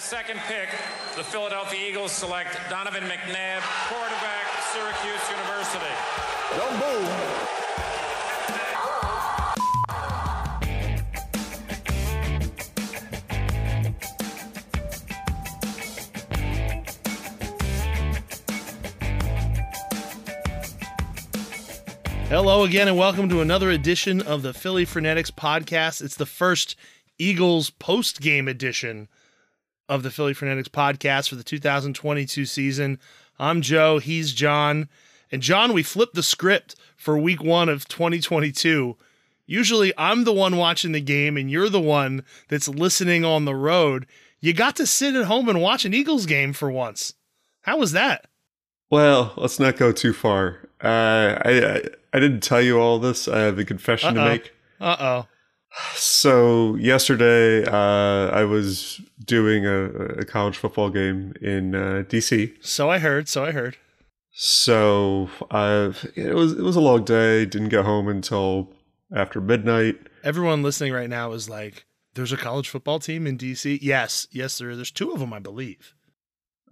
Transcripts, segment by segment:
the second pick, the Philadelphia Eagles select Donovan McNabb, quarterback, Syracuse University. Don't move. Hello again, and welcome to another edition of the Philly Frenetics podcast. It's the first Eagles post game edition of the Philly Frenetics podcast for the 2022 season. I'm Joe, he's John. And John, we flipped the script for week one of 2022. Usually I'm the one watching the game, and you're the one that's listening on the road. You got to sit at home and watch an Eagles game for once. How was that? Well, let's not go too far. Uh, I, I, I didn't tell you all this. I have a confession Uh-oh. to make. Uh oh. So yesterday, uh, I was doing a, a college football game in uh, DC. So I heard. So I heard. So uh, it was it was a long day. Didn't get home until after midnight. Everyone listening right now is like, "There's a college football team in DC." Yes, yes, there. There's two of them, I believe.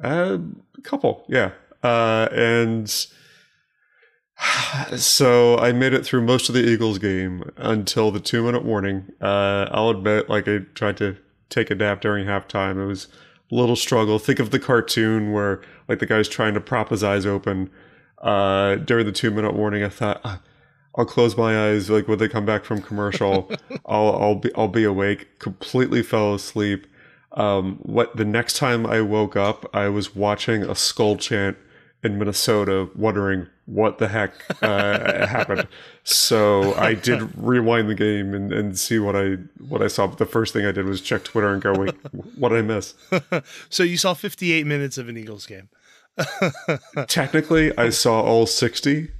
Uh, a couple, yeah. Uh, and so I made it through most of the Eagles game until the two minute warning. Uh, I'll admit, like I tried to take a nap during halftime. It was a little struggle. Think of the cartoon where like the guy's trying to prop his eyes open. Uh, during the two minute warning, I thought "Ah, I'll close my eyes. Like when they come back from commercial, I'll I'll be I'll be awake. Completely fell asleep. Um, what the next time I woke up, I was watching a skull chant in Minnesota, wondering what the heck uh, happened. So I did rewind the game and, and see what I what I saw. But the first thing I did was check Twitter and go, "Wait, what did I miss?" So you saw 58 minutes of an Eagles game. Technically, I saw all sixty,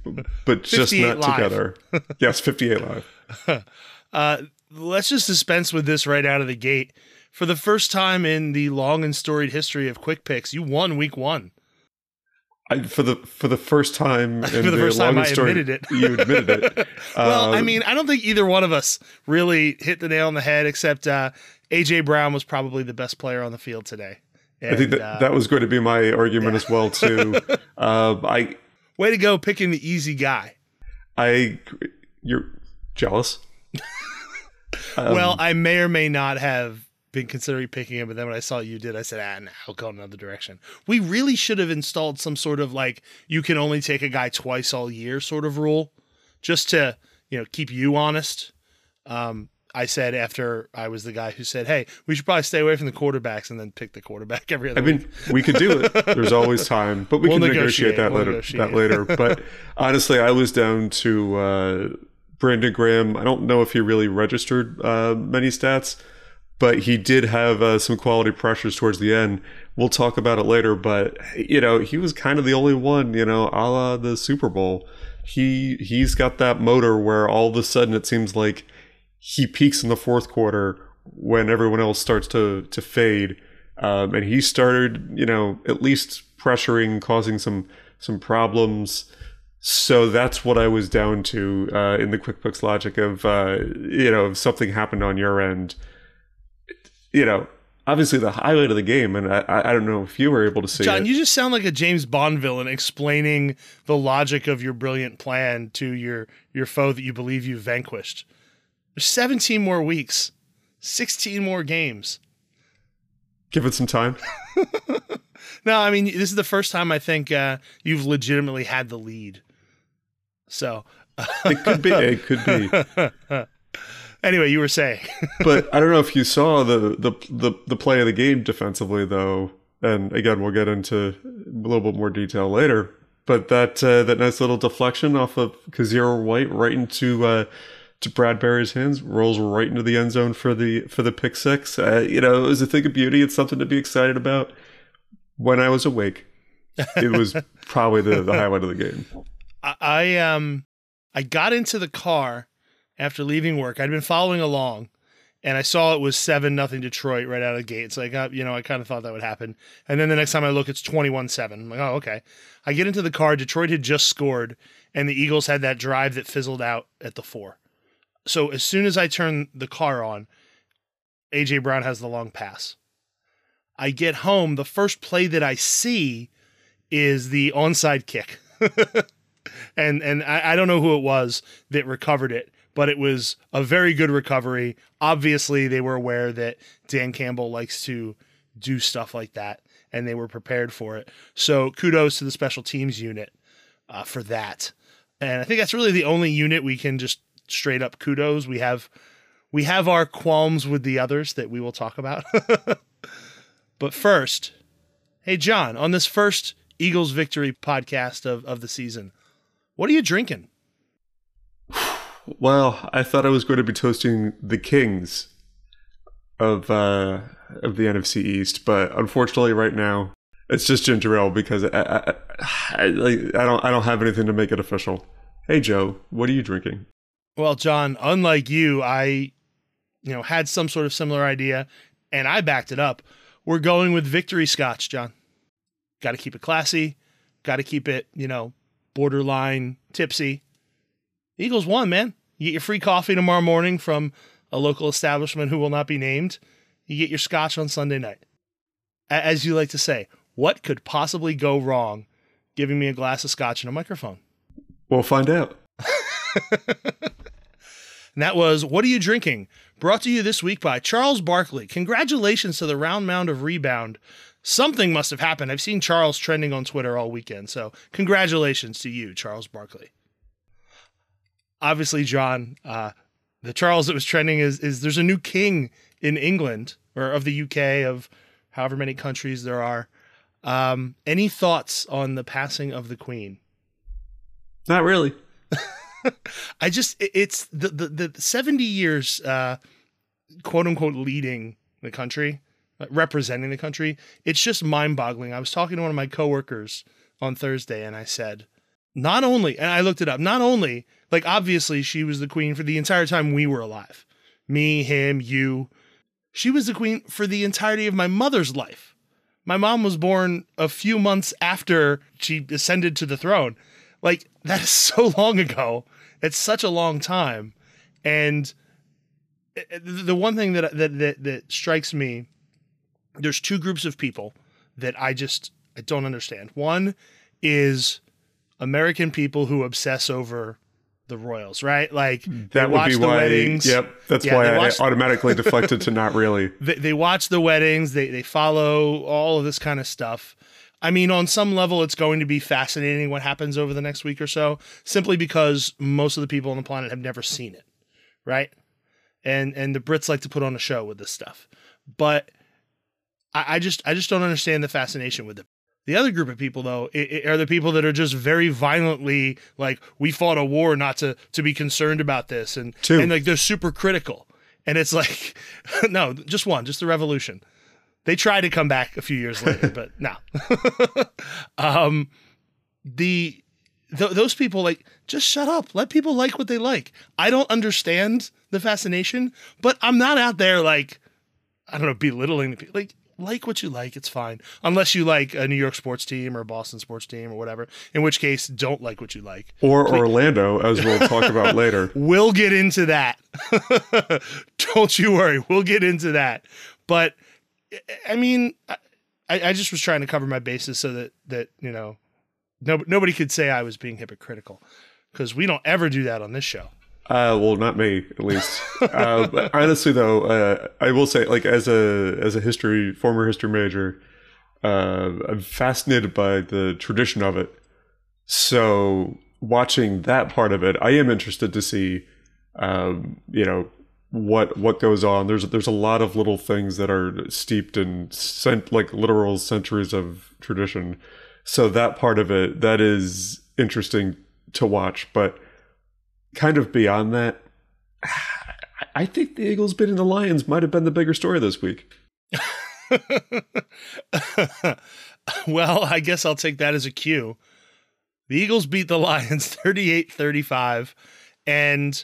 but just not live. together. yes, fifty-eight live. Uh, let's just dispense with this right out of the gate. For the first time in the long and storied history of quick picks, you won week one. I, for the for the first time in For the first time, I story- admitted it. You admitted it. well, I Um, mean, I don't think either one of us really hit the nail on the head, except uh, AJ Brown was probably the best player on the field today. I think that uh, that was going to be my argument as well too. um, I way to go picking the easy guy. I you're jealous. Um, well, I may or may not have been considering picking him, but then when I saw you did, I said, ah, nah, I'll go another direction. We really should have installed some sort of like you can only take a guy twice all year sort of rule, just to you know keep you honest. Um, I said after I was the guy who said, "Hey, we should probably stay away from the quarterbacks and then pick the quarterback every other I week." mean, we could do it. There's always time, but we We'll can negotiate. negotiate, that We'll later. negotiate. That later. But honestly, I was down to uh, Brandon Graham. I don't know if he really registered uh, many stats, but he did have uh, some quality pressures towards the end. We'll talk about it later. But you know, he was kind of the only one. You know, a la the Super Bowl. He he's got that motor where all of a sudden it seems like he peaks in the fourth quarter when everyone else starts to to fade. Um, and he started, you know, at least pressuring, causing some some problems. So that's what I was down to uh, in the quick picks logic of, uh, you know, if something happened on your end, you know, obviously the highlight of the game, and I, I don't know if you were able to see John, it. you just sound like a James Bond villain explaining the logic of your brilliant plan to your your foe that you believe you vanquished. There's 17 more weeks, 16 more games. Give it some time. No, I mean this is the first time I think uh, you've legitimately had the lead. So It could be. It could be. anyway, you were saying but I don't know if you saw the, the the the play of the game defensively though. And again, we'll get into a little bit more detail later. But that uh, that nice little deflection off of Kyzir White right into uh, to Bradbury's hands rolls right into the end zone for the for the pick six. Uh, you know, it was a thing of beauty. It's something to be excited about. When I was awake, it was probably the, the highlight of the game. I, I um I got into the car after leaving work. I'd been following along, and I saw it was seven nothing Detroit right out of the gate. So I got you know I kind of thought that would happen. And then the next time I look, it's twenty one seven. I'm like, oh okay. I get into the car. Detroit had just scored, and the Eagles had that drive that fizzled out at the four. So as soon as I turn the car on, AJ Brown has the long pass. I get home, the first play that I see is the onside kick. and and I, I don't know who it was that recovered it, but it was a very good recovery. Obviously, they were aware that Dan Campbell likes to do stuff like that, and they were prepared for it. So kudos to the special teams unit uh, for that. And I think that's really the only unit we can just straight up kudos. We have we have our qualms with the others that we will talk about. but first, hey John, on this first Eagles victory podcast of, of the season, what are you drinking? Well, I thought I was going to be toasting the Kings of uh, of the NFC East, but unfortunately, right now it's just ginger ale because I, I, I, I don't I don't have anything to make it official. Hey Joe, what are you drinking? Well, John, unlike you, I you know had some sort of similar idea, and I backed it up. We're going with Victory Scotch, John. Got to keep it classy. Got to keep it you know borderline tipsy. Eagles won, man. You get your free coffee tomorrow morning from a local establishment who will not be named. You get your scotch on Sunday night. As you like to say, what could possibly go wrong giving me a glass of scotch and a microphone? We'll find out. And that was What Are You Drinking? Brought to you this week by Charles Barkley. Congratulations to the round mound of rebound. Something must have happened. I've seen Charles trending on Twitter all weekend. So, congratulations to you, Charles Barkley. Obviously, John, uh, the Charles that was trending is, is there's a new king in England or of the UK, of however many countries there are. Um, any thoughts on the passing of the Queen? Not really. I just it's the the, the 70 years uh quote unquote leading the country, uh, representing the country. It's just mind-boggling. I was talking to one of my coworkers on Thursday and I said, not only and I looked it up, not only like obviously she was the queen for the entire time we were alive. Me, him, you. She was the queen for the entirety of my mother's life. My mom was born a few months after she ascended to the throne. Like that is so long ago. It's such a long time, and eh, eh, the one thing that that that, that strikes me, there's two groups of people that I just I don't understand. One is American people who obsess over the royals, right? Like hmm. that would be the why. weddings. Yep, that's Yeah, why I watch- automatically deflected to not really. they, they watch the weddings they, they follow all of this kind of stuff i mean on some level it's going to be fascinating what happens over the next week or so simply because most of the people on the planet have never seen it right and and the brits like to put on a show with this stuff but i, I just i just don't understand the fascination with it the other group of people though i- i- are the people that are just very violently like we fought a war not to to be concerned about this. And Two. and like they're super critical. And it's like no just one just the revolution. They tried to come back a few years later but no. Um the th- those people like just shut up. Let people like what they like. I don't understand the fascination but i'm not out there like i don't know belittling the people like like what you like it's fine unless you like a new york sports team or a boston sports team or whatever in which case don't like what you like Or Orlando, as we'll talk about later. We'll get into that. Don't you worry. We'll get into that. But I mean, I, I just was trying to cover my bases so that that you know, no, nobody could say I was being hypocritical because we don't ever do that on this show. Uh, well, not me, at least. uh, but honestly, though, uh, I will say, like as a as a history former history major, uh, I'm fascinated by the tradition of it. So watching that part of it, I am interested to see, um, you know, what what goes on. There's there's a lot of little things that are steeped in cent like literal centuries of tradition. So that part of it that is interesting to watch, but kind of beyond that, I think the Eagles beating the Lions might have been the bigger story this week. well, I guess I'll take that as a cue. The Eagles beat the Lions 38 35. And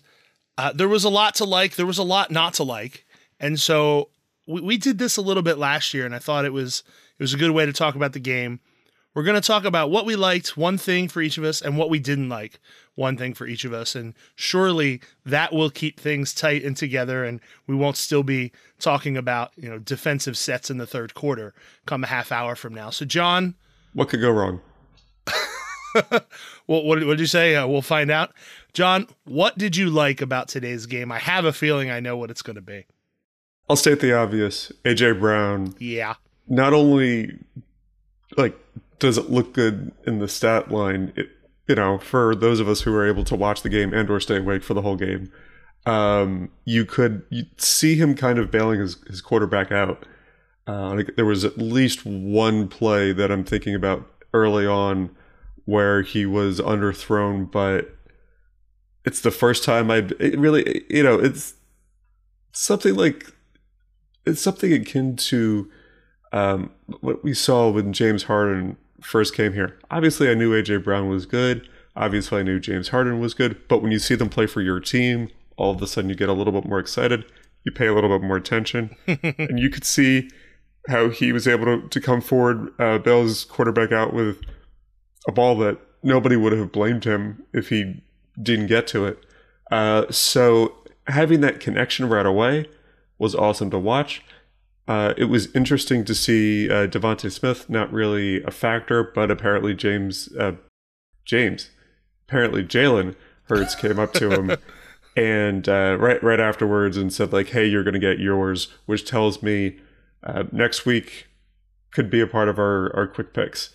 uh, there was a lot to like, there was a lot not to like. And so we, we did this a little bit last year, and I thought it was it was a good way to talk about the game. we're going to talk about what we liked, one thing for each of us, and what we didn't like, one thing for each of us. And surely that will keep things tight and together, and we won't still be talking about you know defensive sets in the third quarter come a half hour from now. So, John, What could go wrong? what what did you say? Uh, we'll find out. John, what did you like about today's game? I have a feeling I know what it's going to be. I'll state the obvious. AJ Brown Yeah. not only like does it look good in the stat line, it, you know, for those of us who were able to watch the game and or stay awake for the whole game, um, you could see him kind of bailing his, his quarterback out. Uh, there was at least one play that I'm thinking about early on where he was underthrown, but it's the first time I really you know it's something like it's something akin to um, what we saw when James Harden first came here. Obviously, I knew AJ Brown was good. Obviously, I knew James Harden was good. But when you see them play for your team, all of a sudden you get a little bit more excited. You pay a little bit more attention, and you could see how he was able to, to come forward, uh, bail his quarterback out with a ball that nobody would have blamed him if he didn't get to it. Uh, so having that connection right away was awesome to watch. Uh, it was interesting to see uh, DeVonta Smith not really a factor, but apparently James uh, James apparently Jalen Hurts came up to him and uh, right right afterwards and said like, "Hey, you're going to get yours," which tells me uh, next week could be a part of our our quick picks,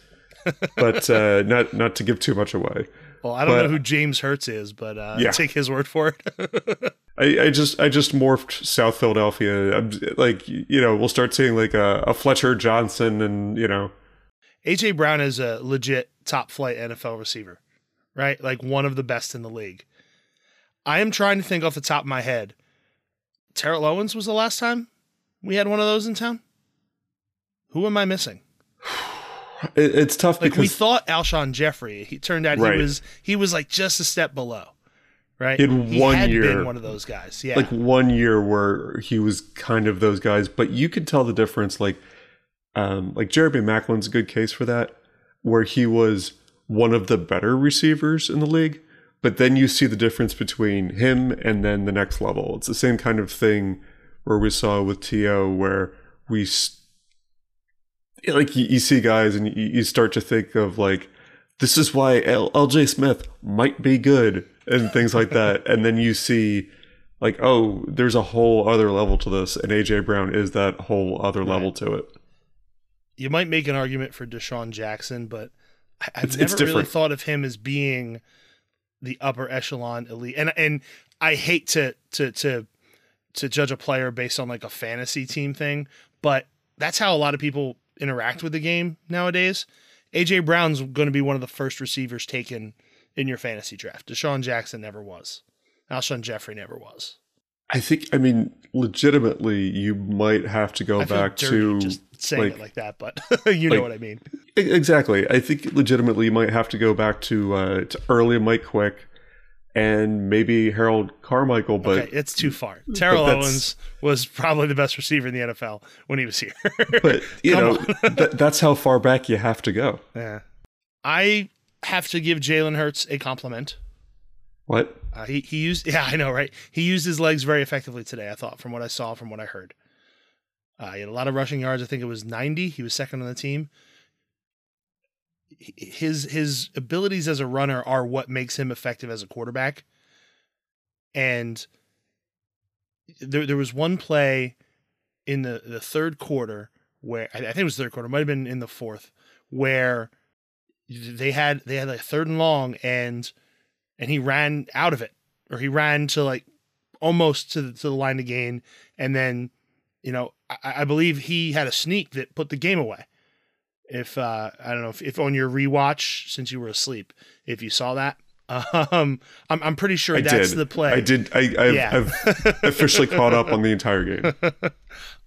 but uh, not not to give too much away. Well, I don't But- know who James Hertz is, but uh, Yeah. take his word for it. I, I just I just morphed South Philadelphia. I'm like you know we'll start seeing like a, a Fletcher Johnson and you know AJ Brown is a legit top flight NFL receiver, right? Like one of the best in the league. I am trying to think off the top of my head. Terrell Owens was the last time we had one of those in town. Who am I missing? It, it's tough Like we because thought Alshon Jeffery. He turned out Right. he was he was like just a step below, right? In one had year- been one of those guys. Yeah, like one year where he was kind of those guys, but you could tell the difference. Like um like Jeremy Maclin's a good case for that, where he was one of the better receivers in the league. But then you see the difference between him and then the next level. It's the same kind of thing where we saw with To, where we like you, you see guys and you, you start to think of like this is why L- LJ Smith might be good and things like that. and then you see like, oh, there's a whole other level to this, and AJ Brown is that whole other level to it. you might make an argument for DeSean Jackson, but I've It's- never it's really thought of him as being the upper echelon elite. And and I hate to to to to judge a player based on like a fantasy team thing, but that's how a lot of people interact with the game nowadays. AJ Brown's going to be one of the first receivers taken in your fantasy draft. DeSean Jackson never was. Alshon Jeffery never was. I think, I mean, legitimately, you might have to go I back to just saying like, it like that, but you know what I mean. Exactly. I think legitimately you might have to go back to uh, to early Mike Quick and maybe Harold Carmichael, but okay, it's too far. Terrell that's- Owens was probably the best receiver in the NFL when he was here. but you know th- that's how far back you have to go. yeah. I have to give Jalen Hurts a compliment. What? Uh, he he used yeah I know right. He used his legs very effectively today. I thought from what I saw, from what I heard. Uh, he had a lot of rushing yards. I think it was ninety. He was second on the team. His his abilities as a runner are what makes him effective as a quarterback. And there there was one play in the the third quarter where I, I think it was third quarter, might have been in the fourth, where they had they had like third and long and and he ran out of it or he ran to like almost to the, to the line to gain and then you know I, I believe he had a sneak that put the game away if uh i don't know if, if on your rewatch since you were asleep if you saw that um i'm, I'm pretty sure I that's did. the play I did. I, I've, Yeah. I've officially caught up on the entire game.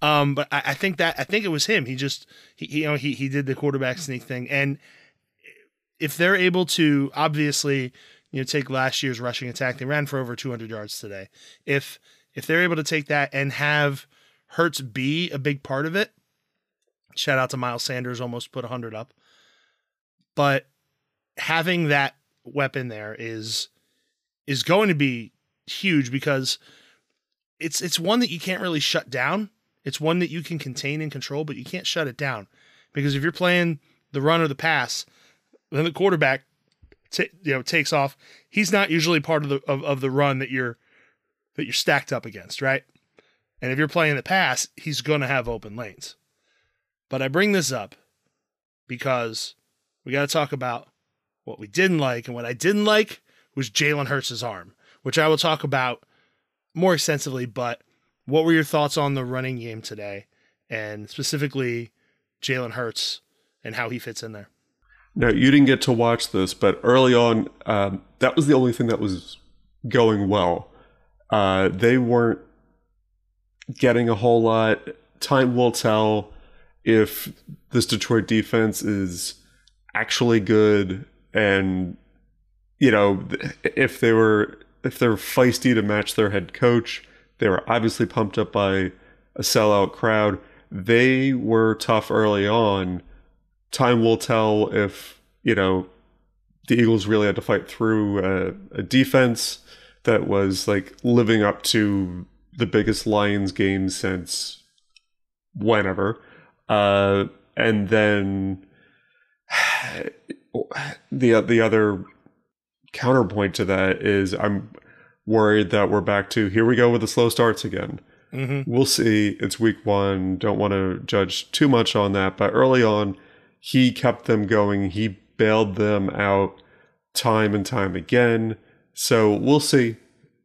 Um, but I, I think that I think it was him. He just he, he you know he he did the quarterback sneak thing, and if they're able to obviously you know take last year's rushing attack, they ran for over 200 yards today. If if they're able to take that and have Hurts be a big part of it, shout out to Miles Sanders, almost put 100 up. but having that weapon there is is going to be huge because it's it's one that you can't really shut down. It's one that you can contain and control, but you can't shut it down because if you're playing the run or the pass, then the quarterback t- you know takes off. He's not usually part of the of, of the run that you're that you're stacked up against, right? And if you're playing the pass, he's going to have open lanes. But I bring this up because we got to talk about what we didn't like, and what I didn't like was Jalen Hurts' arm, which I will talk about more extensively. But what were your thoughts on the running game today, and specifically Jalen Hurts and how he fits in there? Now, you didn't get to watch this, but early on, um, that was the only thing that was going well. Uh, they weren't getting a whole lot. Time will tell if this Detroit defense is actually good and you know if they were if they're feisty to match their head coach they were obviously pumped up by a sellout crowd. They were tough early on. Time will tell if you know the eagles really had to fight through a, a defense that was like living up to the biggest lions game since whenever uh and then the the other counterpoint to that is I'm worried that we're back to here we go with the slow starts again. Mm-hmm. We'll see. It's week one. Don't want to judge too much on that, but early on, he kept them going. He bailed them out time and time again. So we'll see.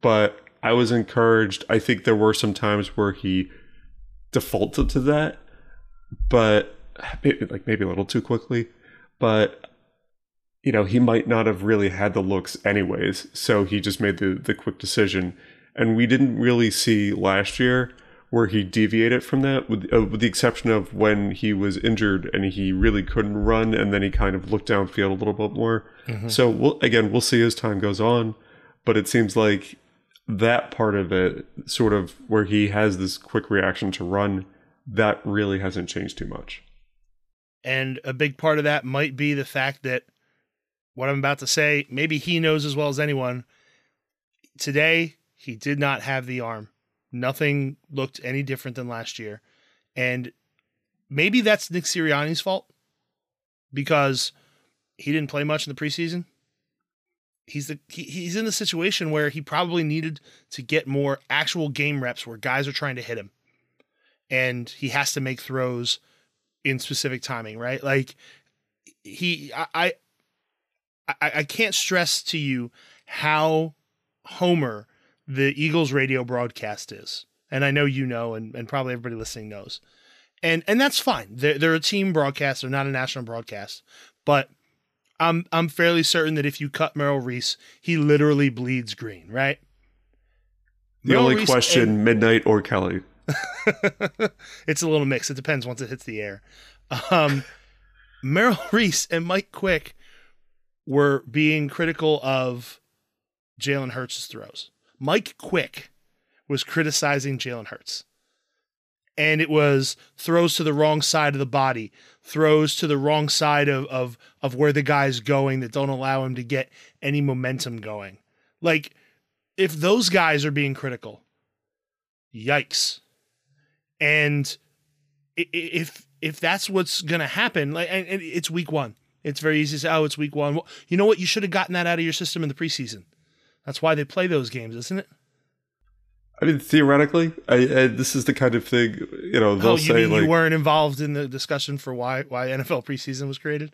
But I was encouraged. I think there were some times where he defaulted to that, but maybe, like maybe a little too quickly. But you know, he might not have really had the looks anyways, so he just made the the quick decision. And we didn't really see last year where he deviated from that, with, uh, with the exception of when he was injured and he really couldn't run, and then he kind of looked downfield a little bit more. So we'll, again, we'll see as time goes on, but it seems like that part of it, sort of where he has this quick reaction to run, that really hasn't changed too much. And a big part of that might be the fact that what I'm about to say, maybe he knows as well as anyone. Today, he did not have the arm. Nothing looked any different than last year. And maybe that's Nick Sirianni's fault because he didn't play much in the preseason. He's the he, he's in the situation where he probably needed to get more actual game reps where guys are trying to hit him. And he has to make throws in specific timing, right? Like he I I, I can't stress to you how Homer the Eagles radio broadcast is. And I know you know, and, and probably everybody listening knows. And and that's fine. They're, they're a team broadcast, they're not a national broadcast. But I'm I'm fairly certain that if you cut Merrill Reese, he literally bleeds green, right? The Merrill only Reese question, and- Midnight or Kelly. it's a little mix. It depends once it hits the air. Um, Merrill Reese and Mike Quick were being critical of Jalen Hurts' throws. Mike Quick was criticizing Jalen Hurts. And it was throws to the wrong side of the body, throws to the wrong side of, of, of where the guy's going that don't allow him to get any momentum going. Like, if those guys are being critical, yikes. And if if that's what's gonna happen, like it's week one. It's very easy to say, oh, it's week one. Well, you know what? You should have gotten that out of your system in the preseason. That's why they play those games, isn't it? I mean, theoretically, I, I, this is the kind of thing you know they'll oh, you say mean like. you weren't involved in the discussion for why why NFL preseason was created?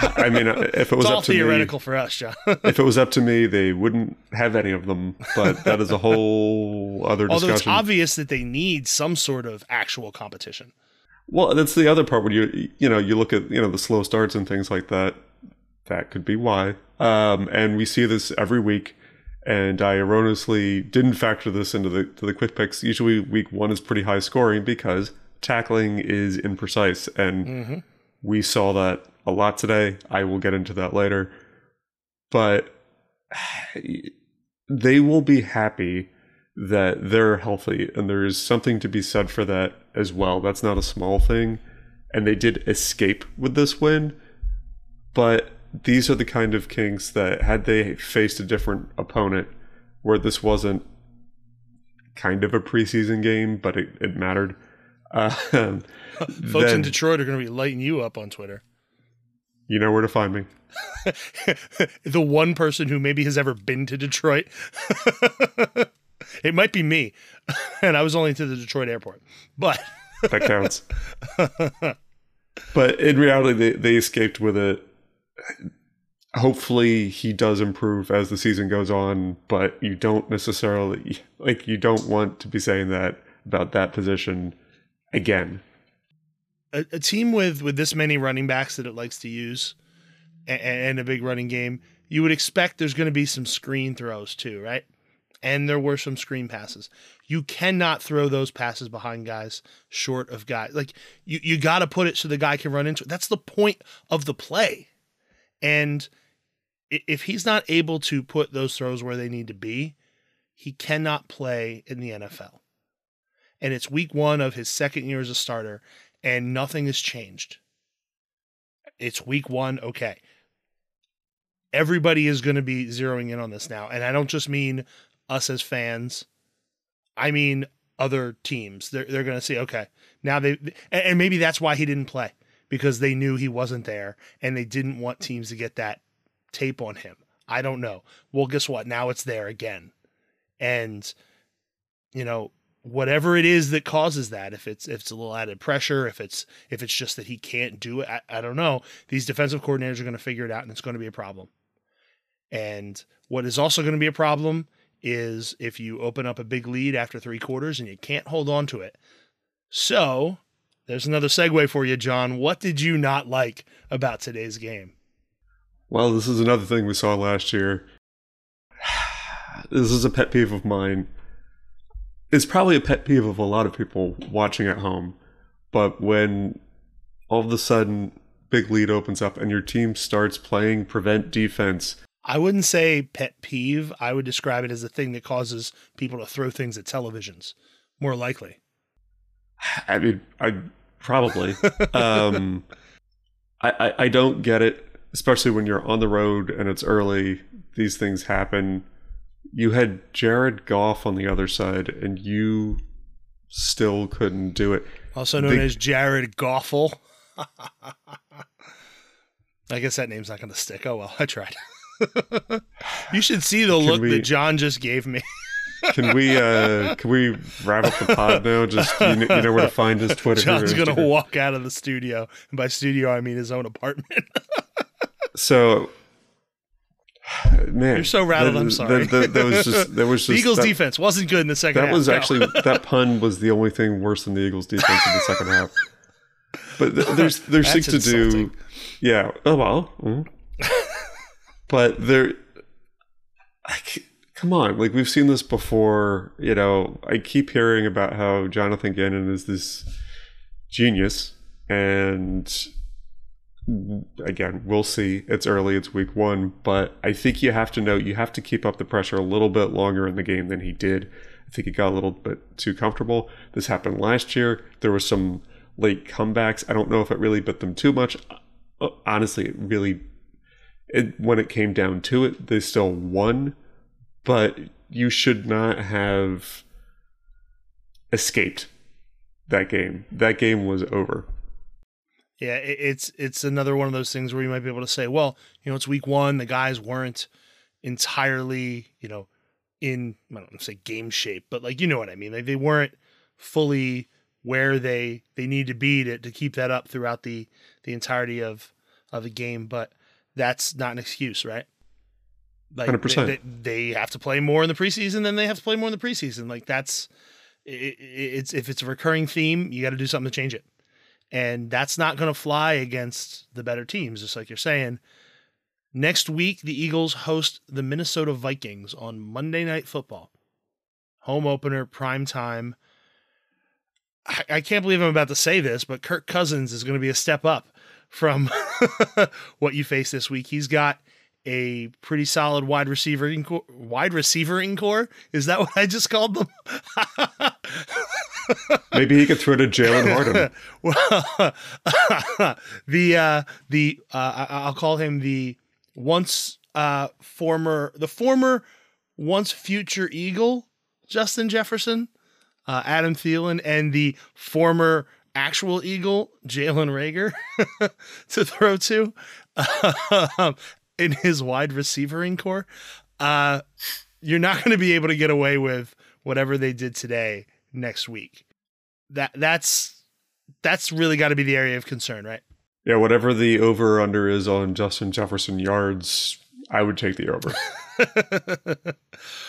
I mean, if it was It's up to me, theoretical for us, John. if it was up to me, they wouldn't have any of them. But that is a whole other Although it's discussion. obvious that they need some sort of actual competition. well, that's the other part when you you know you look at you know the slow starts and things like that. That could be why. Um, and we see this every week. And I erroneously didn't factor this into the to the quick picks. Usually, week one is pretty high scoring because tackling is imprecise, and mm-hmm. we saw that a lot today. I will get into that later. But they will be happy that they're healthy, and there is something to be said for that as well. That's not a small thing. And they did escape with this win, but these are the kind of kinks that had they faced a different opponent where this wasn't kind of a preseason game, but it, it mattered. Uh, Folks then in Detroit are going to be lighting you up on Twitter. you know where to find me. the one person who maybe has ever been to Detroit. it might be me, and I was only to the Detroit airport. But That counts. but in reality, they, they escaped with it. Hopefully, he does improve as the season goes on, but you don't necessarily like you don't want to be saying that about that position again. a, a team with with this many running backs that it likes to use, and, and a big running game, you would expect there's going to be some screen throws too, right? And there were some screen passes. You cannot throw those passes behind guys short of guys. Like you, you got to put it so the guy can run into it. That's the point of the play. And if he's not able to put those throws where they need to be, he cannot play in the NFL. And it's week one of his second year as a starter, and nothing has changed. It's week one. Okay. Everybody is going to be zeroing in on this now. And I don't just mean us as fans, I mean other teams. They're, they're going to see, okay, now they, and maybe that's why he didn't play because they knew he wasn't there and they didn't want teams to get that tape on him. I don't know. Well, guess what? Now it's there again. And, you know, whatever it is that causes that if it's if it's a little added pressure if it's if it's just that he can't do it I, I don't know these defensive coordinators are going to figure it out and it's going to be a problem and what is also going to be a problem is if you open up a big lead after three quarters and you can't hold on to it so there's another segue for you john what did you not like about today's game Well, this is another thing we saw last year. This is a pet peeve of mine. It's probably a pet peeve of a lot of people watching at home. But when all of a sudden big lead opens up and your team starts playing prevent defense, i wouldn't say pet peeve i would describe it as a thing that causes people to throw things at televisions more likely I mean, I probably. um, I, I I don't get it, especially when you're on the road and it's early. These things happen. You had Jared Goff on the other side, and you still couldn't do it. also known The- as Jared Goffel. I guess that name's not going to stick. Oh well, I tried. you should see the look we- that John just gave me. Can we uh can we wrap up the pod now? Just you, kn- you know where to find his Twitter. John's to Instagram. walk out of the studio, and by studio I mean his own apartment. So, man, You're so rattled, that- I'm sorry. That, that, that was just that was the Eagles' defense wasn't good in the second That half. was no. actually that pun was the only thing worse than the Eagles' defense in the second half. But th- there's there's things to do. Yeah. Oh well. mm. but there. I come on, like we've seen this before. You know, I keep hearing about how Jonathan Gannon is this genius, and again, we'll see. It's early, it's week one, but I think you have to know you have to keep up the pressure a little bit longer in the game than he did. I think he got a little bit too comfortable. This happened last year. There were some late comebacks. I don't know if it really bit them too much. Honestly, it really, it, when it came down to it, they still won, but you should not have escaped that game. That game was over. Yeah, it's it's another one of those things where you might be able to say, well, you know, it's week one. The guys weren't entirely, you know, in I don't want to say game shape, but like you know what I mean. Like they weren't fully where they they need to be to, to keep that up throughout the the entirety of of the game. But that's not an excuse, right? Like 100%. They, they, have to play more in the preseason than they have to play more in the preseason. Like that's it, it- it's if it's a recurring theme, you got to do something to change it and that's not going to fly against the better teams, just like you're saying. Next week, the Eagles host the Minnesota Vikings on Monday Night Football. Home opener, prime time. I, I can't believe I'm about to say this, but Kirk Cousins is going to be a step up from what you face this week. He's got a pretty solid wide receiver core, wide receivering core. Is that what I just called them? Maybe he could throw to Jalen Harden. well, the uh, the uh, I'll call him the once uh, former the former once future Eagle Justin Jefferson, uh, Adam Thielen, and the former actual Eagle Jalen Reagor to throw to um, in his wide receivering core. Uh, you're not going to be able to get away with whatever they did today next week. That that's that's really got to be the area of concern, right? Yeah, whatever the over under is on Justin Jefferson yards, I would take the over.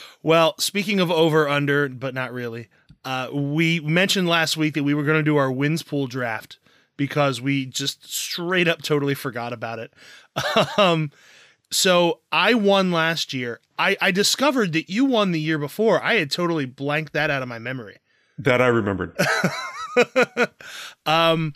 well, speaking of over under, but not really. Uh, we mentioned last week that we were going to do our wins pool draft because we just straight up totally forgot about it. um, so I won last year. I, I discovered that you won the year before. I had totally blanked that out of my memory. That I remembered. um,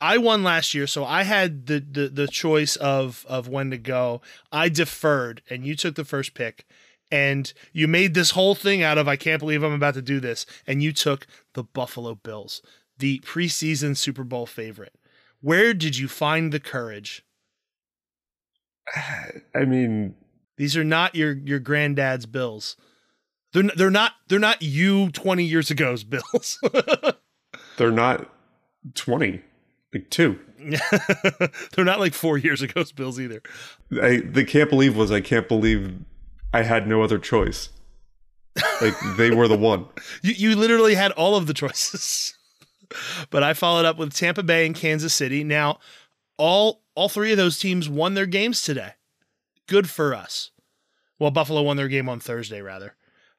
I won last year, so I had the, the the choice of of when to go. I deferred, and you took the first pick, and you made this whole thing out of I can't believe I'm about to do this, and you took the Buffalo Bills, the preseason Super Bowl favorite. Where did you find the courage? I mean, These are not your your granddad's Bills. They're they're not they're not you 20 years ago's Bills. they're not 20, like two. they're not like 4 years ago's Bills either. I the can't believe was I can't believe I had no other choice. Like they were the one. You you literally had all of the choices. but I followed up with Tampa Bay and Kansas City. Now, all all three of those teams won their games today. Good for us. Well, Buffalo won their game on Thursday, rather.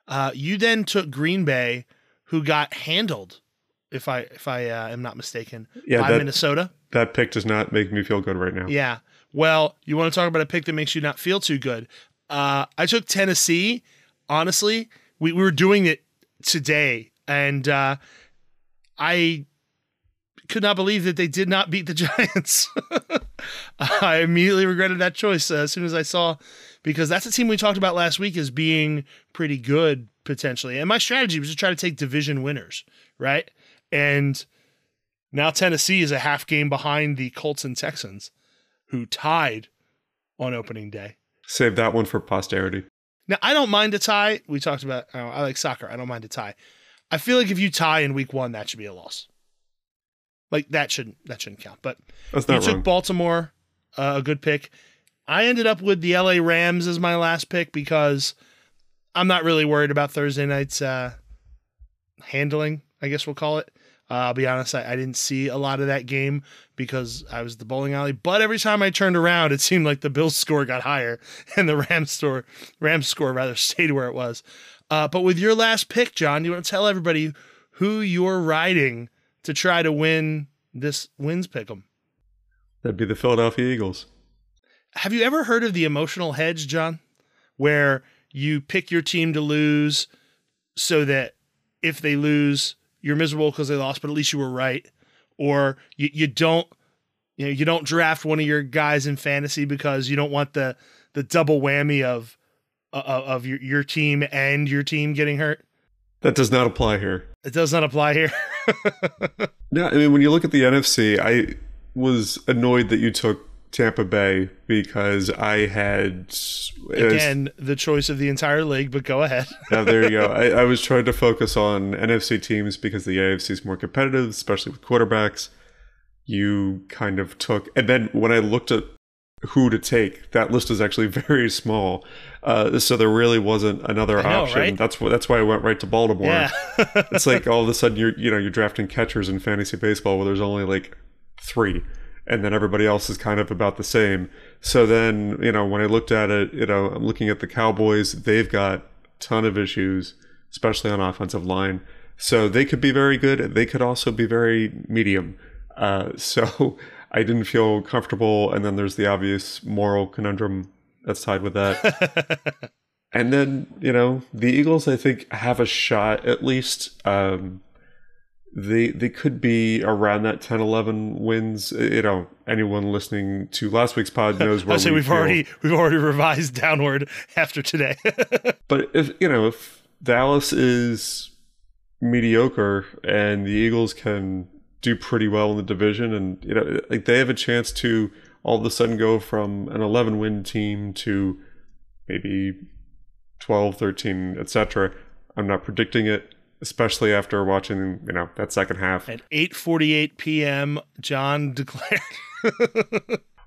Uh, you then took Green Bay, who got handled, if I if I uh, am not mistaken, Yeah, by that- Minnesota. That pick does not make me feel good right now. Yeah. Well, you want to talk about a pick that makes you not feel too good. Uh, I took Tennessee. Honestly, we, we were doing it today, and uh, I could not believe that they did not beat the Giants. I immediately regretted that choice uh, as soon as I saw, because that's a team we talked about last week as being pretty good potentially. And my strategy was to try to take division winners, right? And now Tennessee is a half game behind the Colts and Texans, who tied on opening day. Save that one for posterity. Now I don't mind a tie. We talked about uh, I like soccer. I don't mind a tie. I feel like if you tie in week one, that should be a loss. Like that shouldn't that shouldn't count. But That's you took wrong. Baltimore, uh, a good pick. I ended up with the LA Rams as my last pick because I'm not really worried about Thursday night's uh, handling. I guess we'll call it. Uh, I'll be honest, I, I didn't see a lot of that game because I was at the bowling alley. But every time I turned around, it seemed like the Bills score got higher and the Rams score, Rams score rather stayed where it was. Uh, but with your last pick, John, do you want to tell everybody who you're riding to try to win this wins pick'em? That'd be the Philadelphia Eagles. Have you ever heard of the emotional hedge, John? Where you pick your team to lose so that if they lose, you're miserable because they lost, but at least you were right. Or you, you don't you know, you don't draft one of your guys in fantasy because you don't want the the double whammy of of, of your, your team and your team getting hurt. That does not apply here. It does not apply here. No, I mean when you look at the NFC, I was annoyed that you took Tampa Bay because I had Again, the choice of the entire league, but go ahead. Yeah, there you go. I, I was trying to focus on NFC teams because the AFC is more competitive, especially with quarterbacks. You kind of took, and then when I looked at who to take, that list is actually very small. Uh, so there really wasn't another know, option. right? That's wh- that's why I went right to Baltimore. Yeah. it's like all of a sudden you're you know you're drafting catchers in fantasy baseball where there's only like three and then everybody else is kind of about the same so then you know when i looked at it you know i'm looking at the cowboys they've got a ton of issues especially on offensive line so they could be very good they could also be very medium uh, so i didn't feel comfortable and then there's the obvious moral conundrum that's tied with that and then, you know, the Eagles, I think, have a shot at least. Um, they they could be around that 10 11 wins. You know, anyone listening to last week's pod knows where I say we we've feel. already we've already revised downward after today. But if, you know, if Dallas is mediocre, and the Eagles can do pretty well in the division, and you know, like they have a chance to all of a sudden go from an 11 win team to maybe 12, 13, etc. I'm not predicting it, especially after watching you know that second half. At 8:48 p.m., John declared.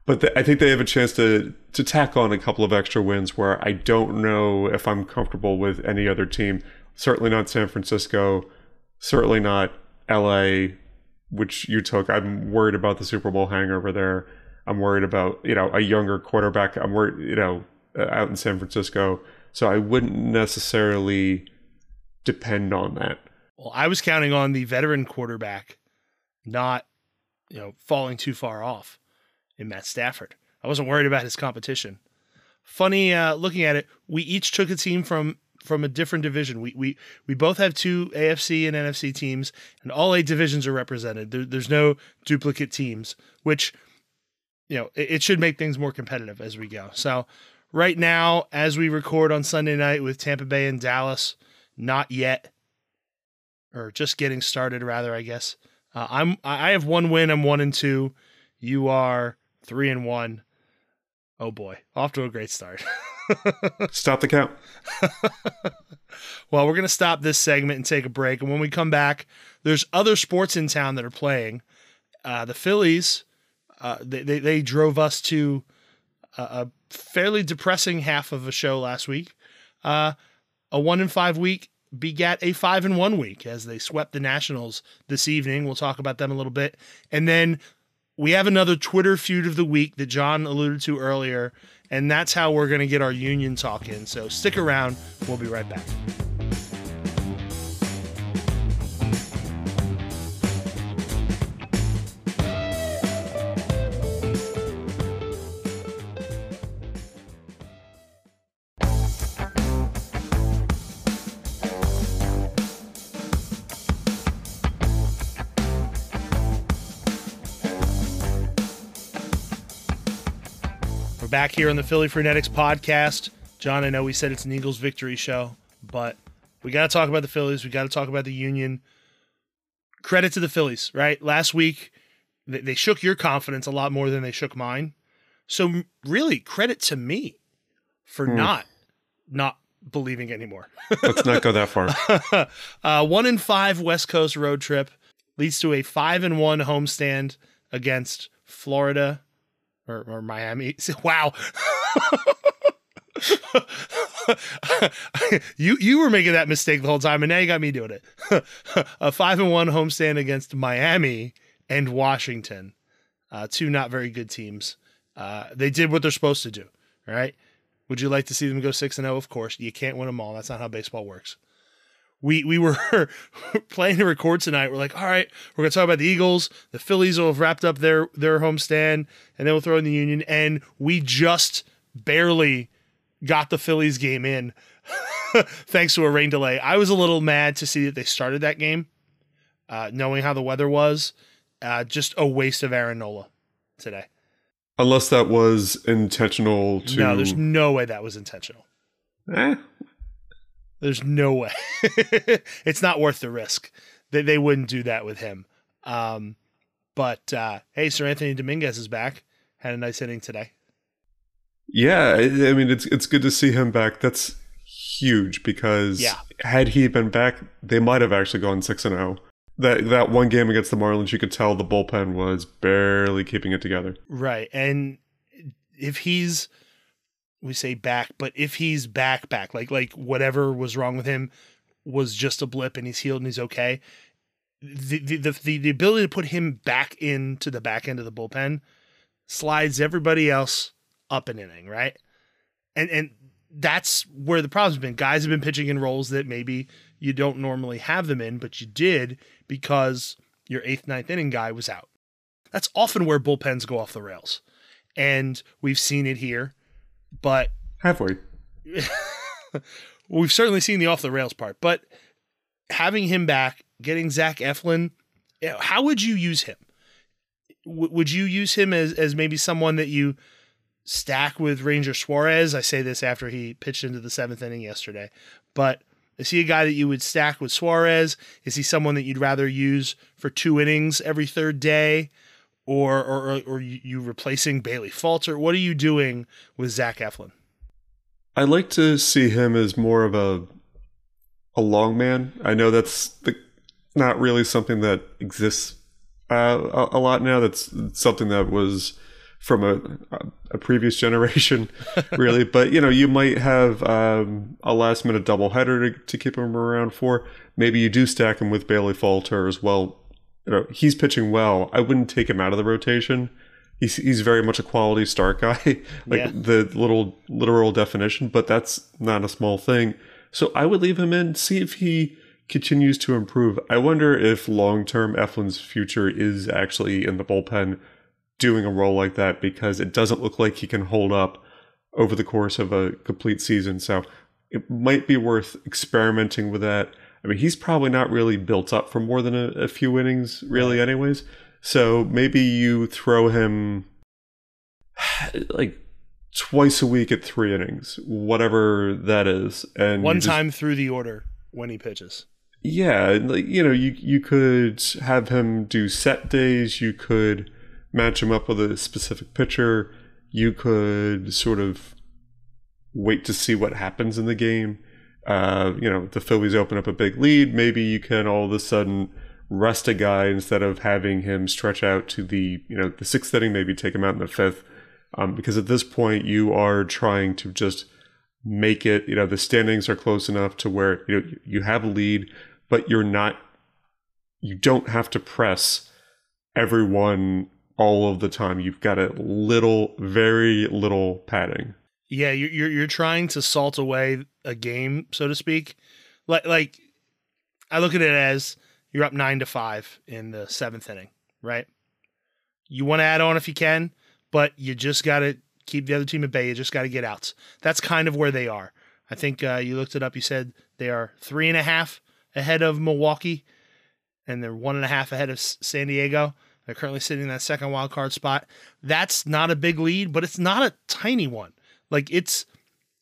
but the, I think they have a chance to to tack on a couple of extra wins where I don't know if I'm comfortable with any other team. Certainly not San Francisco. Certainly not LA, which you took. I'm worried about the Super Bowl hangover there. I'm worried about you know a younger quarterback. I'm worried you know uh, out in San Francisco. So I wouldn't necessarily depend on that. Well, I was counting on the veteran quarterback not, you know, falling too far off in Matt Stafford. I wasn't worried about his competition. Funny uh, looking at it, we each took a team from from a different division. We we we both have two AFC and NFC teams, and all eight divisions are represented. There, there's no duplicate teams, which you know it, it should make things more competitive as we go. So right now, as we record on Sunday night with Tampa Bay and Dallas, not yet, or just getting started, rather, I guess. Uh, I'm I have one win. I'm one and two. You are three and one. Oh boy, off to a great start. Stop the count. well, we're gonna stop this segment and take a break, and when we come back, there's other sports in town that are playing. Uh, the Phillies, uh, they, they they drove us to a, a fairly depressing half of a show last week. Uh, a one in five week begat a five in one week as they swept the Nationals this evening. We'll talk about them a little bit. And then we have another Twitter feud of the week that John alluded to earlier. And that's how we're going to get our union talk in. So stick around. We'll be right back. We're back here on the Philly Frenetics podcast. John, I know we said it's an Eagles victory show, but we got to talk about the Phillies. We got to talk about the Union. Credit to the Phillies, right? Last week, they, shook your confidence a lot more than they shook mine. So, really, credit to me for not not believing anymore. Let's not go that far. uh, one in five West Coast road trip leads to a five and one homestand against Florida or, or Miami. Wow. you you were making that mistake the whole time, and now you got me doing it. a five and one homestand against Miami and Washington, uh, two not very good teams. Uh, they did what they're supposed to do. Right. Would you like to see them go six and zero? Of course, you can't win them all. That's not how baseball works. We we were playing to record tonight. We're like, all right, we're gonna talk about the Eagles. The Phillies will have wrapped up their their homestand, and then we'll throw in the Union. And we just barely got the Phillies game in, thanks to a rain delay. I was a little mad to see that they started that game, uh, knowing how the weather was. Uh, just a waste of Aaron Nola today. Unless that was intentional to. No, there's no way that was intentional. Eh, There's no way. it's not worth the risk. They, they wouldn't do that with him. Um, but uh, hey, Seranthony Dominguez is back. Had a nice inning today. Yeah, I I mean it's it's good to see him back. That's huge because Yeah. had he been back, they might have actually gone six and zero. That that one game against the Marlins, you could tell the bullpen was barely keeping it together. Right. And if he's we say back, but if he's back back, like like whatever was wrong with him was just a blip and he's healed and he's okay. The the the, the, ability to put him back into the back end of the bullpen slides everybody else up an inning, right? And and that's where the problem's been. Guys have been pitching in roles that maybe you don't normally have them in, but you did because your eighth, ninth inning guy was out. That's often where bullpens go off the rails. And we've seen it here, but Halfway. we've certainly seen the off the rails part. But having him back, getting Zach Eflin, eh, how would you use him? W- would you use him as, as maybe someone that you stack with Ranger Suarez? I say this after he pitched into the seventh inning yesterday, but Is he a guy that you would stack with Suarez? Is he someone that you'd rather use for two innings every third day? Or, or, or you replacing Bailey Falter? What are you doing with Zach Eflin? I like to see him as more of a a long man. I know that's the, not really something that exists uh, a, a, lot now. That's something that was from a, a previous generation, really. but you know, you might have um, a last minute doubleheader to, to keep him around for. Maybe you do stack him with Bailey Falter as well. You know, he's pitching well. I wouldn't take him out of the rotation. He's he's very much a quality start guy, like yeah. the little literal definition. But that's not a small thing. So I would leave him in, see if he continues to improve. I wonder if long term Eflin's future is actually in the bullpen doing a role like that because it doesn't look like he can hold up over the course of a complete season. So it might be worth experimenting with that. I mean, he's probably not really built up for more than a, a few innings, really, anyways. So maybe you throw him like twice a week at three innings, whatever that is, and one time through the order when he pitches. Yeah, like you know, you you could have him do set days. You could match him up with a specific pitcher. You could sort of wait to see what happens in the game. Uh, you know, the Phillies open up a big lead. Maybe you can all of a sudden rest a guy instead of having him stretch out to the you know the sixth inning. Maybe take him out in the fifth, um, because at this point you are trying to just make it. You know, the standings are close enough to where you know you have a lead, but you're not. You don't have to press everyone all of the time. You've got a little, very little padding. Yeah, you're you're, trying to salt away a game, so to speak. Like like, I look at it as you're up nine to five in the seventh inning, right? You want to add on if you can, but you just got to keep the other team at bay. You just got to get outs. That's kind of where they are. I think uh, you looked it up. You said they are three and a half ahead of Milwaukee, and they're one and a half ahead of San Diego. They're currently sitting in that second wild card spot. That's not a big lead, but it's not a tiny one. Like it's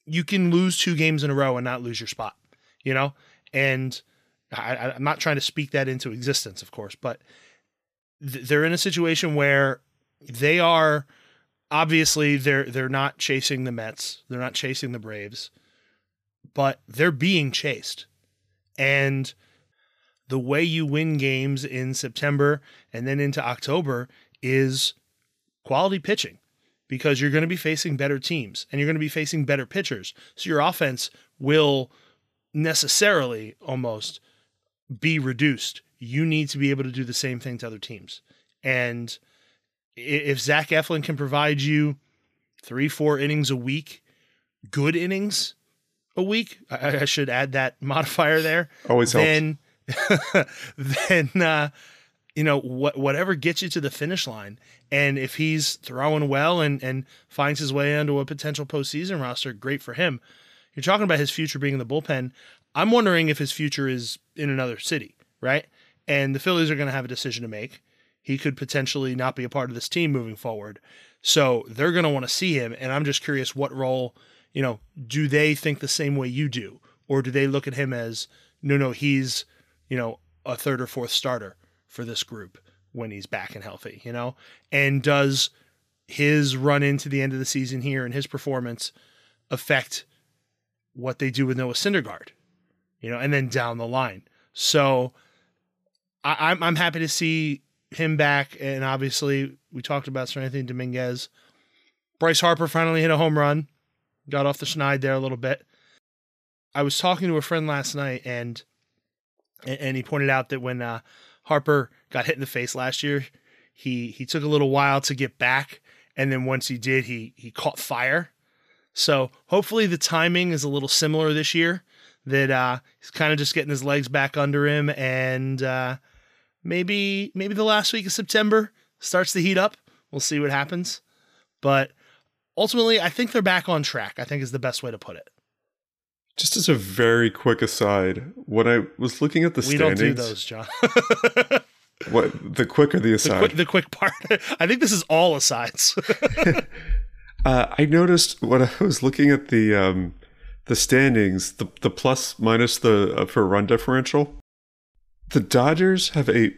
you can lose two games in a row and not lose your spot, you know. And I, am not trying to speak that into existence, of course, but th- they're in a situation where they are obviously they're they're not chasing the Mets, they're not chasing the Braves, but they're being chased, and the way you win games in September and then into October is quality pitching because you're going to be facing better teams and you're going to be facing better pitchers. So your offense will necessarily almost be reduced. You need to be able to do the same thing to other teams. And if Zach Eflin can provide you three, four innings a week, good innings a week, I, I should add that modifier there. Always then, helps then uh, you know what whatever gets you to the finish line. And if he's throwing well and and finds his way onto a potential postseason roster, great for him. You're talking about his future being in the bullpen. I'm wondering if his future is in another city, right? And the Phillies are going to have a decision to make. He could potentially not be a part of this team moving forward. So they're going to want to see him. And I'm just curious what role, you know, do they think the same way you do? Or do they look at him as, no, no, he's you know, a third or fourth starter for this group when he's back and healthy, you know? And does his run into the end of the season here and his performance affect what they do with Noah Syndergaard, you know, and then down the line. So I, I'm I'm happy to see him back, and obviously we talked about Seranthony Dominguez. Bryce Harper finally hit a home run, got off the schneid there a little bit. I was talking to a friend last night, and, and he pointed out that when uh, Harper got hit in the face last year, he he took a little while to get back, and then once he did, he he caught fire. So hopefully the timing is a little similar this year. That uh, he's kind of just getting his legs back under him, and uh, maybe maybe the last week of September starts to heat up. We'll see what happens, but ultimately, I think they're back on track. I think is the best way to put it. Just as a very quick aside, when I was looking at the we standings, don't do those, John. what the quick or the aside? The quick, the quick part. I think this is all asides. uh, I noticed when I was looking at the um, the standings, the the plus minus the uh, for run differential, the Dodgers have a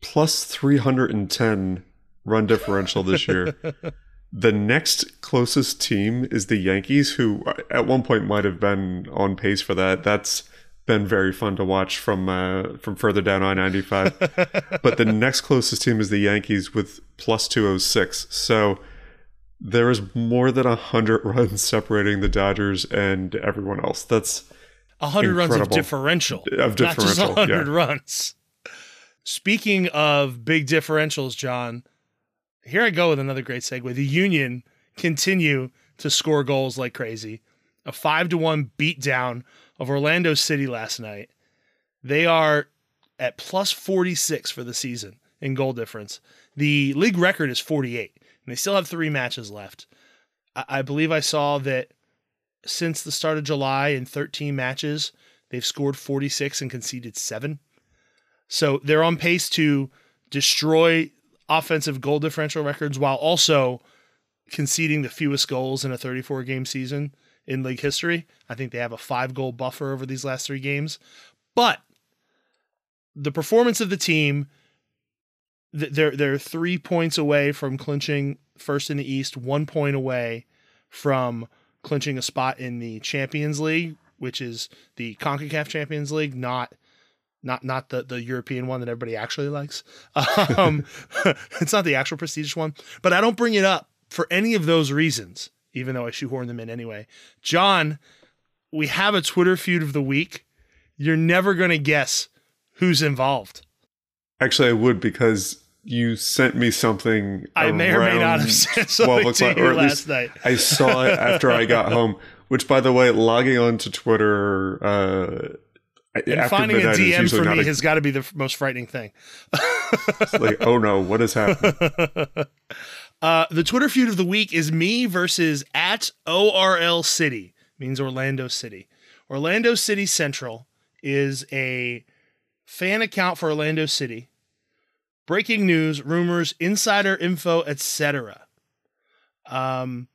plus 310 run differential this year. The next closest team is the Yankees, who at one point might have been on pace for that. That's been very fun to watch from uh, from further down I ninety five. But the next closest team is the Yankees with plus two oh six. So there is more than hundred runs separating the Dodgers and everyone else. That's hundred runs of differential, Of not just differential, hundred yeah. runs. Speaking of big differentials, John, here I go with another great segue. The Union continue to score goals like crazy. A five to one beatdown of Orlando City last night. They are at plus forty six for the season in goal difference. The league record is forty eight, and they still have three matches left. I, I believe I saw that since the start of July in 13 matches, they've scored 46 and conceded seven. So they're on pace to destroy offensive goal differential records while also conceding the fewest goals in a 34 game season in league history. I think they have a five goal buffer over these last three games. But the performance of the team, they're, they're three points away from clinching first in the East, one point away from clinching a spot in the Champions League, which is the CONCACAF Champions League, not not not the the European one that everybody actually likes. Um, it's not the actual prestigious one, but I don't bring it up for any of those reasons, even though I shoehorn them in anyway. John, we have a Twitter feud of the week. You're never going to guess who's involved. actually I would because you sent me something. I may or may not have sent 12 something to you last night. I saw it after I got home. Which, by the way, logging onto Twitter uh, And after finding a DM for me a- has got to be the most frightening thing. like, oh no, what is happening? Uh, the Twitter feud of the week is me versus at ORL City, means Orlando City. Orlando City Central is a fan account for Orlando City. Breaking news, rumors, insider info, etc. Um,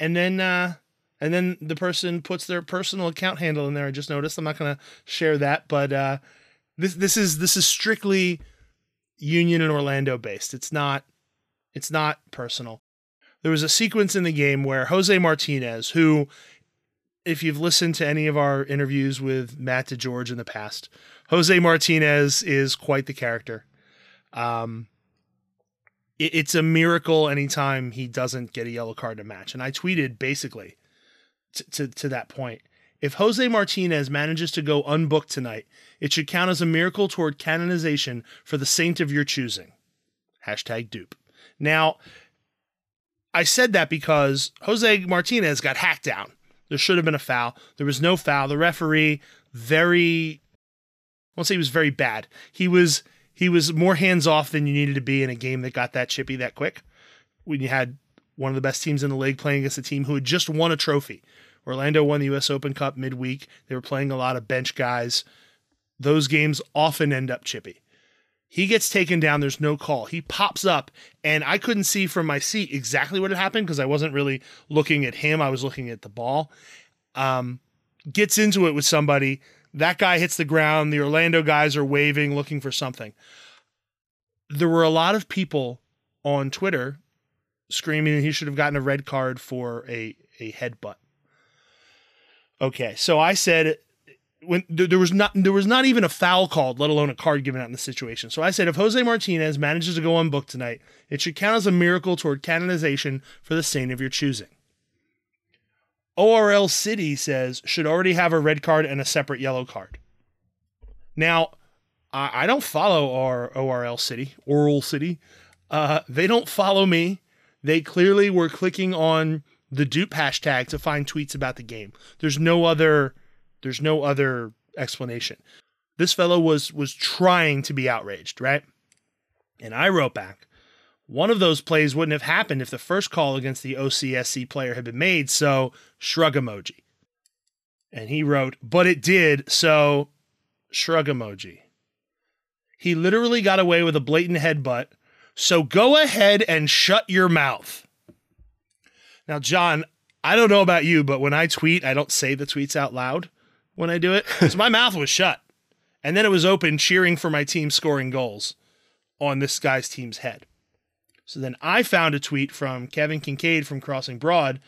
and then uh, and then the person puts their personal account handle in there. I just noticed. I'm not going to share that, but uh, this this is this is strictly Union and Orlando based. It's not it's not personal. There was a sequence in the game where Jose Martinez, who, if you've listened to any of our interviews with Matt DeGeorge in the past, Jose Martinez is quite the character. Um, it- it's a miracle anytime he doesn't get a yellow card a match. And I tweeted basically to, to that point. If Jose Martinez manages to go unbooked tonight, it should count as a miracle toward canonization for the saint of your choosing. Hashtag DOOP. Now, I said that because Jose Martinez got hacked down. There should have been a foul. There was no foul. The referee, very, I won't say he was very bad. He was he was more hands off than you needed to be in a game that got that chippy that quick. When you had one of the best teams in the league playing against a team who had just won a trophy. Orlando won the U.S. Open Cup midweek. They were playing a lot of bench guys. Those games often end up chippy. He gets taken down. There's no call. He pops up, and I couldn't see from my seat exactly what had happened because I wasn't really looking at him. I was looking at the ball. Um, gets into it with somebody. That guy hits the ground. The Orlando guys are waving, looking for something. There were a lot of people on Twitter screaming he should have gotten a red card for a, a headbutt. Okay, so I said when there, there was not there was not even a foul called, let alone a card given out in the situation. So I said if Jose Martinez manages to go unbooked tonight, it should count as a miracle toward canonization for the saint of your choosing. ORL City says should already have a red card and a separate yellow card. Now, I, I don't follow our ORL City, Oral City. Uh, they don't follow me. They clearly were clicking on the DOOP hashtag to find tweets about the game. There's no other there's no other explanation. This fellow was was trying to be outraged, right? And I wrote back, one of those plays wouldn't have happened if the first call against the OCSC player had been made, so shrug emoji. And he wrote, but it did, so shrug emoji. He literally got away with a blatant headbutt, so go ahead and shut your mouth. Now, John, I don't know about you, but when I tweet, I don't say the tweets out loud when I do it. so my mouth was shut. And then it was open cheering for my team scoring goals on this guy's team's head. So then I found a tweet from Kevin Kinkead from Crossing Broad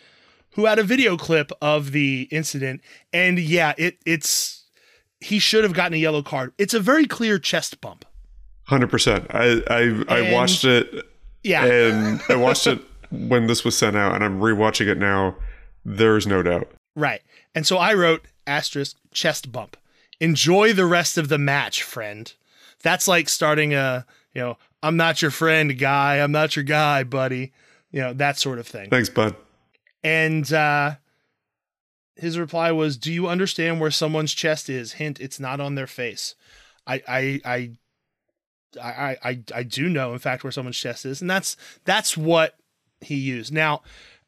who had a video clip of the incident. And yeah, it it's he should have gotten a yellow card. It's a very clear chest bump. Hundred percent. I I, I And- watched it Yeah. and I watched it when this was sent out, and I'm rewatching it now. There's no doubt. Right. And so I wrote asterisk chest bump. Enjoy the rest of the match, friend. That's like starting a, you know, I'm not your friend, guy. I'm not your guy, buddy. You know, that sort of thing. Thanks, bud. And uh his reply was, "Do you understand where someone's chest is? Hint: It's not on their face." I, I, I, I, I, I do know, in fact, where someone's chest is, and that's that's what he used. Now,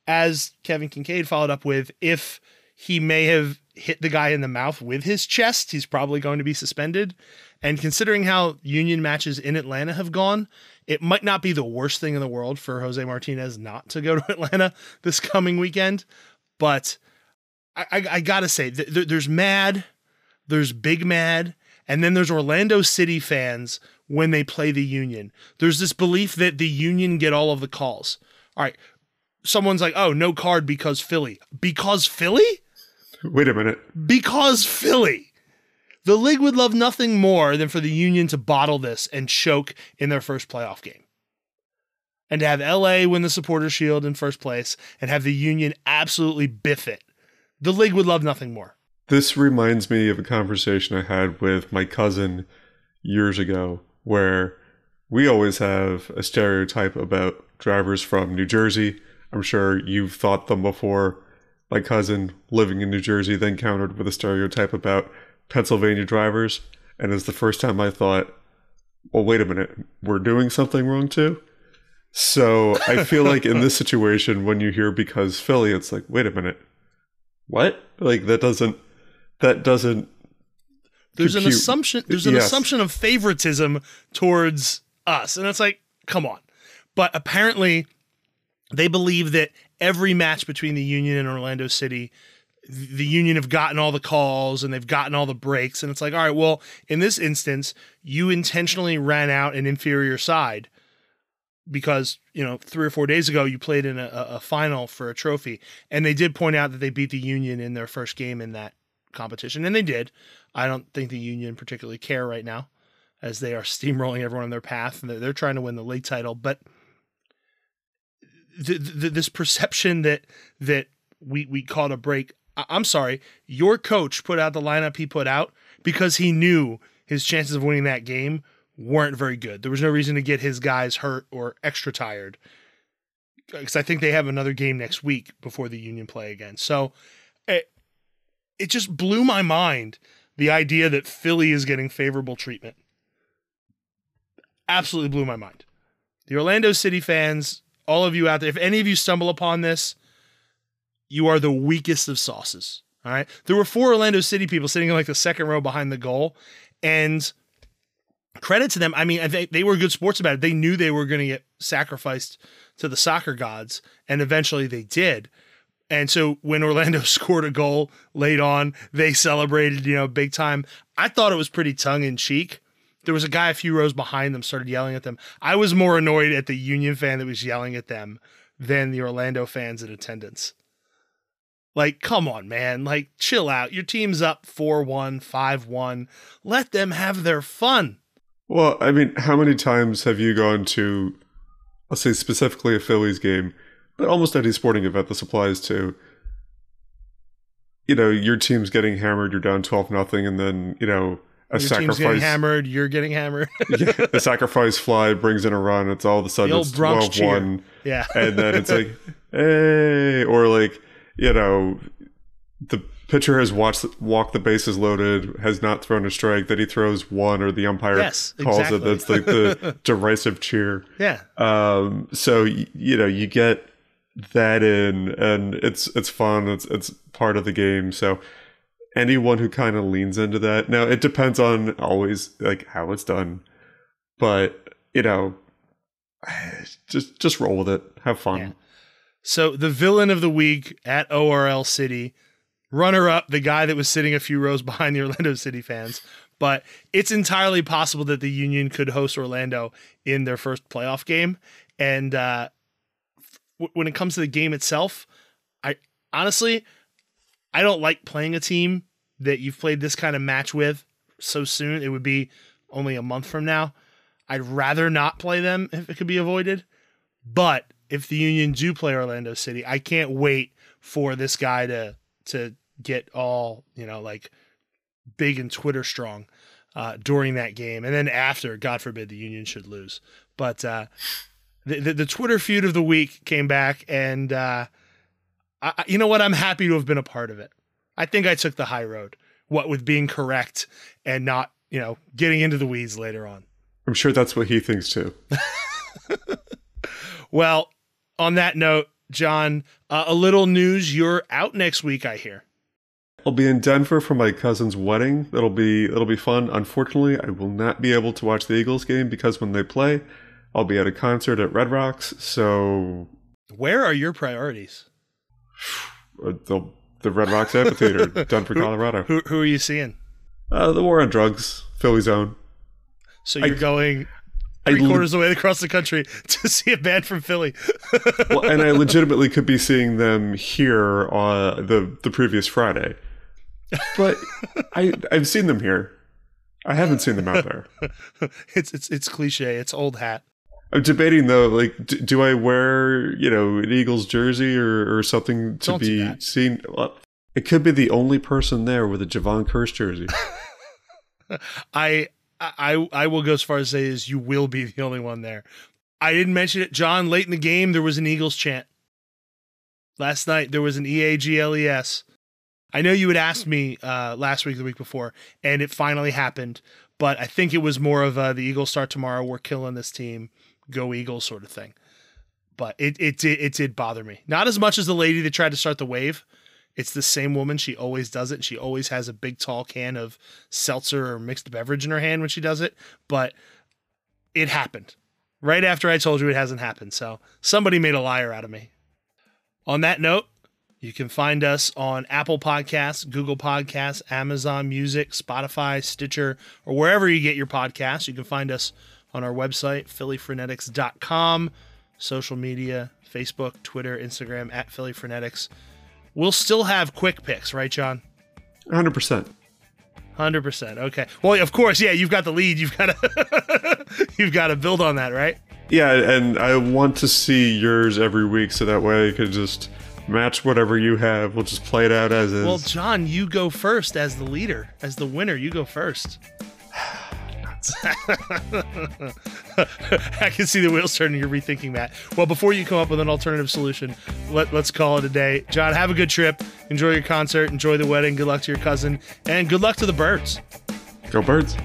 as Kevin Kinkead followed up with, if he may have hit the guy in the mouth with his chest, he's probably going to be suspended. And considering how union matches in Atlanta have gone, it might not be the worst thing in the world for Jose Martinez not to go to Atlanta this coming weekend. But I, I, I gotta say, th- th- there's mad, there's big mad, and then there's Orlando City fans when they play the Union. There's this belief that the Union get all of the calls. All right, someone's like, "Oh, no card because Philly." Because Philly? Wait a minute. Because Philly. The league would love nothing more than for the Union to bottle this and choke in their first playoff game. And to have LA win the supporter shield in first place and have the Union absolutely biff it. The league would love nothing more. This reminds me of a conversation I had with my cousin years ago, where we always have a stereotype about drivers from New Jersey. I'm sure you've thought them before. My cousin, living in New Jersey, then countered with a stereotype about Pennsylvania drivers. And it's the first time I thought, well, wait a minute, we're doing something wrong too? So I feel like in this situation, when you hear because Philly, it's like, wait a minute, what? Like that doesn't that doesn't There's an assumption there's an Yes. assumption of favoritism towards us. And it's like, come on. But apparently they believe that every match between the Union and Orlando City the union have gotten all the calls and they've gotten all the breaks and it's like all right well in this instance you intentionally ran out an inferior side because you know three or four days ago you played in a, a final for a trophy and they did point out that they beat the union in their first game in that competition and they did i don't think the union particularly care right now as they are steamrolling everyone on their path and they're, they're trying to win the league title. But th th this perception that that we we caught a break I- i'm sorry your coach put out the lineup he put out because he knew his chances of winning that game weren't very good. There was no reason to get his guys hurt or extra tired because i think they have another game next week before the union play again. So it, it just blew my mind the idea that philly is getting favorable treatment absolutely blew my mind the orlando city fans all of you out there if any of you stumble upon this you are the weakest of sauces. All right. There were four Orlando City people sitting in like the second row behind the goal. And credit to them. I mean, think they were good sports about it. They knew they were going to get sacrificed to the soccer gods. And eventually they did. And so when Orlando scored a goal late on, they celebrated, you know, big time. I thought it was pretty tongue in cheek. There was a guy a few rows behind them started yelling at them. I was more annoyed at the Union fan that was yelling at them than the Orlando fans in attendance. Like, come on, man. Like, chill out. Your team's up 4 1, 5 1. Let them have their fun. Well, I mean, how many times have you gone to, I'll say specifically a Phillies game, but almost any sporting event this applies to? You know, your team's getting hammered, you're down 12 nothing, and then, you know, a Your team's getting sacrifice. hammered. You're getting hammered. yeah, a sacrifice fly brings in a run. It's all of a sudden it's 12 cheer. 1. yeah. And then it's like, hey, or like, you know, the pitcher has watched walked the bases loaded, has not thrown a strike, that he throws one, or the umpire Yes, calls exactly. it. That's like the derisive cheer. yeah. Um, so you know, you get that in, and it's it's fun. It's it's part of the game. So anyone who kind of leans into that, now it depends on always like how it's done, but you know, just just roll with it, have fun. Yeah. So the villain of the week at ORL City, runner up, the guy that was sitting a few rows behind the Orlando City fans. But it's entirely possible that the Union could host Orlando in their first playoff game. And uh, w- when it comes to the game itself, I honestly, I don't like playing a team that you've played this kind of match with so soon. It would be only a month from now. I'd rather not play them if it could be avoided. But if the Union do play Orlando City, I can't wait for this guy to to get all you know like big and Twitter strong uh, during that game, and then after, God forbid, the Union should lose. But uh, the, the, the Twitter feud of the week came back, and uh, I, you know what? I'm happy to have been a part of it. I think I took the high road, what with being correct and not you know getting into the weeds later on. I'm sure that's what he thinks too. well, on that note, John, uh, a little news. You're out next week, I hear. I'll be in Denver for my cousin's wedding. It'll be it'll be fun. Unfortunately, I will not be able to watch the Eagles game because when they play, I'll be at a concert at Red Rocks. So, where are your priorities? Uh, the the Red Rocks Amphitheater, Denver, Colorado. Who who are you seeing? Uh, the War on Drugs, Philly Zone. So you're I, going three I, quarters of the way across the country to see a band from Philly. well, and I legitimately could be seeing them here on the the previous Friday, but I I've seen them here. I haven't seen them out there. it's it's it's cliche. It's old hat. I'm debating though, like, do, do I wear you know an Eagles jersey or, or something to Don't be seen? Well, it could be the only person there with a Jevon Kearse jersey. I I I will go as far as say is you will be the only one there. I didn't mention it, John. Late in the game, there was an Eagles chant. Last night there was an E A G L E S. I know you had asked me uh, last week, the week before, and it finally happened. But I think it was more of a, the Eagles start tomorrow. We're killing this team. Go Eagles, sort of thing. But it it did it did bother me. Not as much as the lady that tried to start the wave. It's the same woman. She always does it. She always has a big tall can of seltzer or mixed beverage in her hand when she does it. But it happened right after I told you it hasn't happened. So somebody made a liar out of me. On that note, you can find us on Apple Podcasts, Google Podcasts, Amazon Music, Spotify, Stitcher, or wherever you get your podcasts. You can find us on our website, phillyfrenetics.com, social media, Facebook, Twitter, Instagram, at phillyfrenetics we'll still have quick picks, right, John? 100%. 100%. Okay. Well, of course, yeah, you've got the lead. You've got to you've got to build on that, right? Yeah, and I want to see yours every week so that way I can just match whatever you have. We'll just play it out as is. Well, John, you go first as the leader, as the winner. You go first. I can see the wheels turning. You're rethinking that. Well, before you come up with an alternative solution, let, let's call it a day. John, have a good trip. Enjoy your concert. Enjoy the wedding. Good luck to your cousin. And good luck to the birds. Go, birds.